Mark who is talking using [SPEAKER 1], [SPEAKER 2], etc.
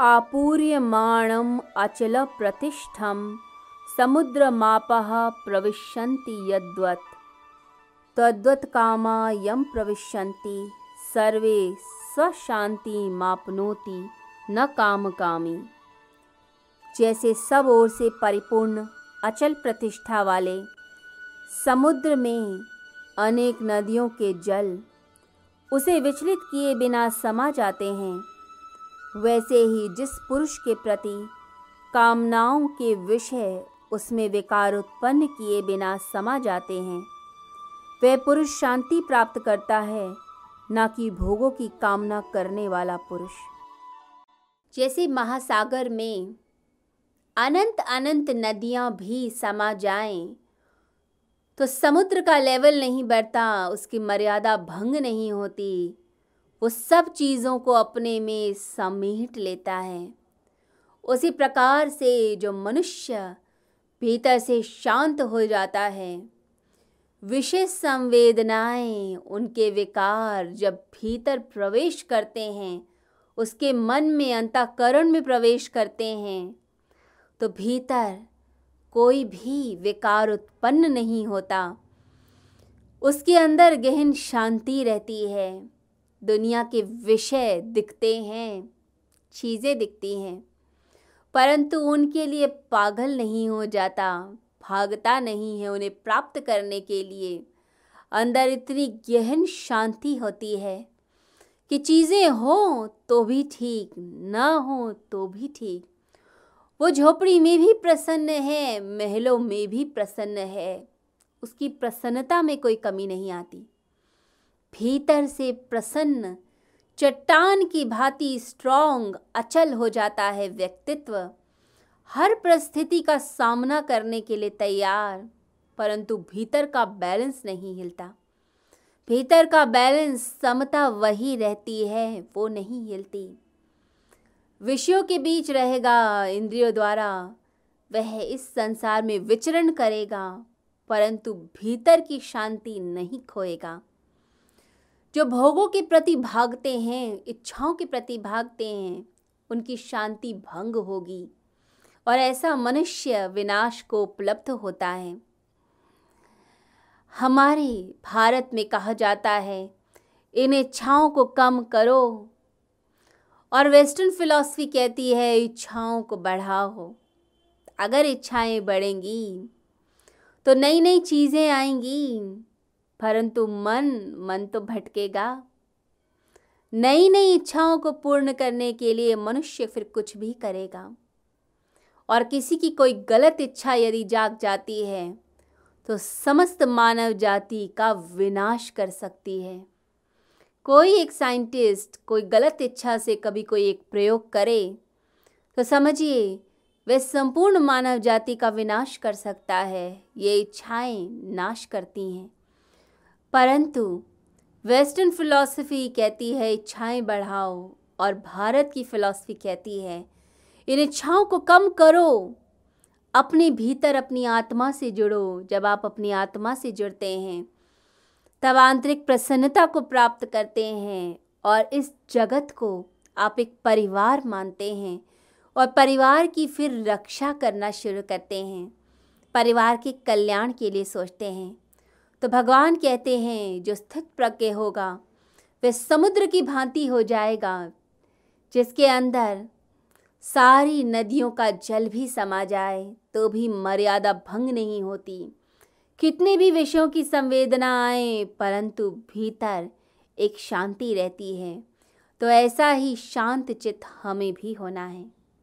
[SPEAKER 1] आपूर्यमाणम् अचलप्रतिष्ठं समुद्रमापः प्रविशन्ति यद्वत्। तद्वत् कामा यं प्रविशन्ति, सर्वे स्वशांति मापनोति न काम कामी जैसे सब ओर से परिपूर्ण अचल प्रतिष्ठा वाले, समुद्र में अनेक नदियों के जल, उसे विचलित किए बिना समा जाते हैं। वैसे ही जिस पुरुष के प्रति कामनाओं के विषय उसमें विकार उत्पन्न किए बिना समा जाते हैं, वह पुरुष शांति प्राप्त करता है, न कि भोगों की कामना करने वाला पुरुष। जैसे महासागर में अनंत अनंत नदियाँ भी समा जाएँ तो समुद्र का लेवल नहीं बढ़ता, उसकी मर्यादा भंग नहीं होती। वो सब चीज़ों को अपने में समेट लेता है। उसी प्रकार से जो मनुष्य भीतर से शांत हो जाता है, विशेष संवेदनाएँ उनके विकार जब भीतर प्रवेश करते हैं, उसके मन में अंतकरण में प्रवेश करते हैं तो भीतर कोई भी विकार उत्पन्न नहीं होता। उसके अंदर गहन शांति रहती है। दुनिया के विषय दिखते हैं, चीज़ें दिखती हैं, परंतु उनके लिए पागल नहीं हो जाता, भागता नहीं है उन्हें प्राप्त करने के लिए। अंदर इतनी गहन शांति होती है कि चीज़ें हो तो भी ठीक, न हो तो भी ठीक। वो झोपड़ी में भी प्रसन्न है, महलों में भी प्रसन्न है, उसकी प्रसन्नता में कोई कमी नहीं आती। भीतर से प्रसन्न, चट्टान की भांति स्ट्रॉन्ग अचल हो जाता है व्यक्तित्व। हर परिस्थिति का सामना करने के लिए तैयार, परंतु भीतर का बैलेंस नहीं हिलता। भीतर का बैलेंस समता वही रहती है, वो नहीं हिलती। विषयों के बीच रहेगा, इंद्रियों द्वारा। वह इस संसार में विचरण करेगा, परंतु भीतर की शांति नहीं खोएगा। जो भोगों के प्रति भागते हैं, इच्छाओं के प्रति भागते हैं, उनकी शांति भंग होगी और ऐसा मनुष्य विनाश को उपलब्ध होता है। हमारे भारत में कहा जाता है, इन इच्छाओं को कम करो और वेस्टर्न फिलॉसफी कहती है, इच्छाओं को बढ़ाओ। अगर इच्छाएँ बढ़ेंगी तो नई नई चीज़ें आएँगी। परंतु मन मन तो भटकेगा। नई नई इच्छाओं को पूर्ण करने के लिए मनुष्य फिर कुछ भी करेगा। और किसी की कोई गलत इच्छा यदि जाग जाती है तो समस्त मानव जाति का विनाश कर सकती है। कोई एक साइंटिस्ट कोई गलत इच्छा से कभी कोई एक प्रयोग करे तो समझिए वह संपूर्ण मानव जाति का विनाश कर सकता है। ये इच्छाएँ नाश करती हैं। परंतु वेस्टर्न फिलॉसफी कहती है, इच्छाएँ बढ़ाओ और भारत की फिलॉसफी कहती है, इन इच्छाओं को कम करो, अपने भीतर अपनी आत्मा से जुड़ो। जब आप अपनी आत्मा से जुड़ते हैं, तब आंतरिक प्रसन्नता को प्राप्त करते हैं और इस जगत को आप एक परिवार मानते हैं और परिवार की फिर रक्षा करना शुरू करते हैं। परिवार के कल्याण के लिए सोचते हैं। तो भगवान कहते हैं, जो स्थित प्रज्ञ होगा, वह समुद्र की भांति हो जाएगा, जिसके अंदर सारी नदियों का जल भी समा जाए तो भी मर्यादा भंग नहीं होती। कितने भी विषयों की संवेदना आए, परंतु भीतर एक शांति रहती है। तो ऐसा ही शांत चित्त हमें भी होना है।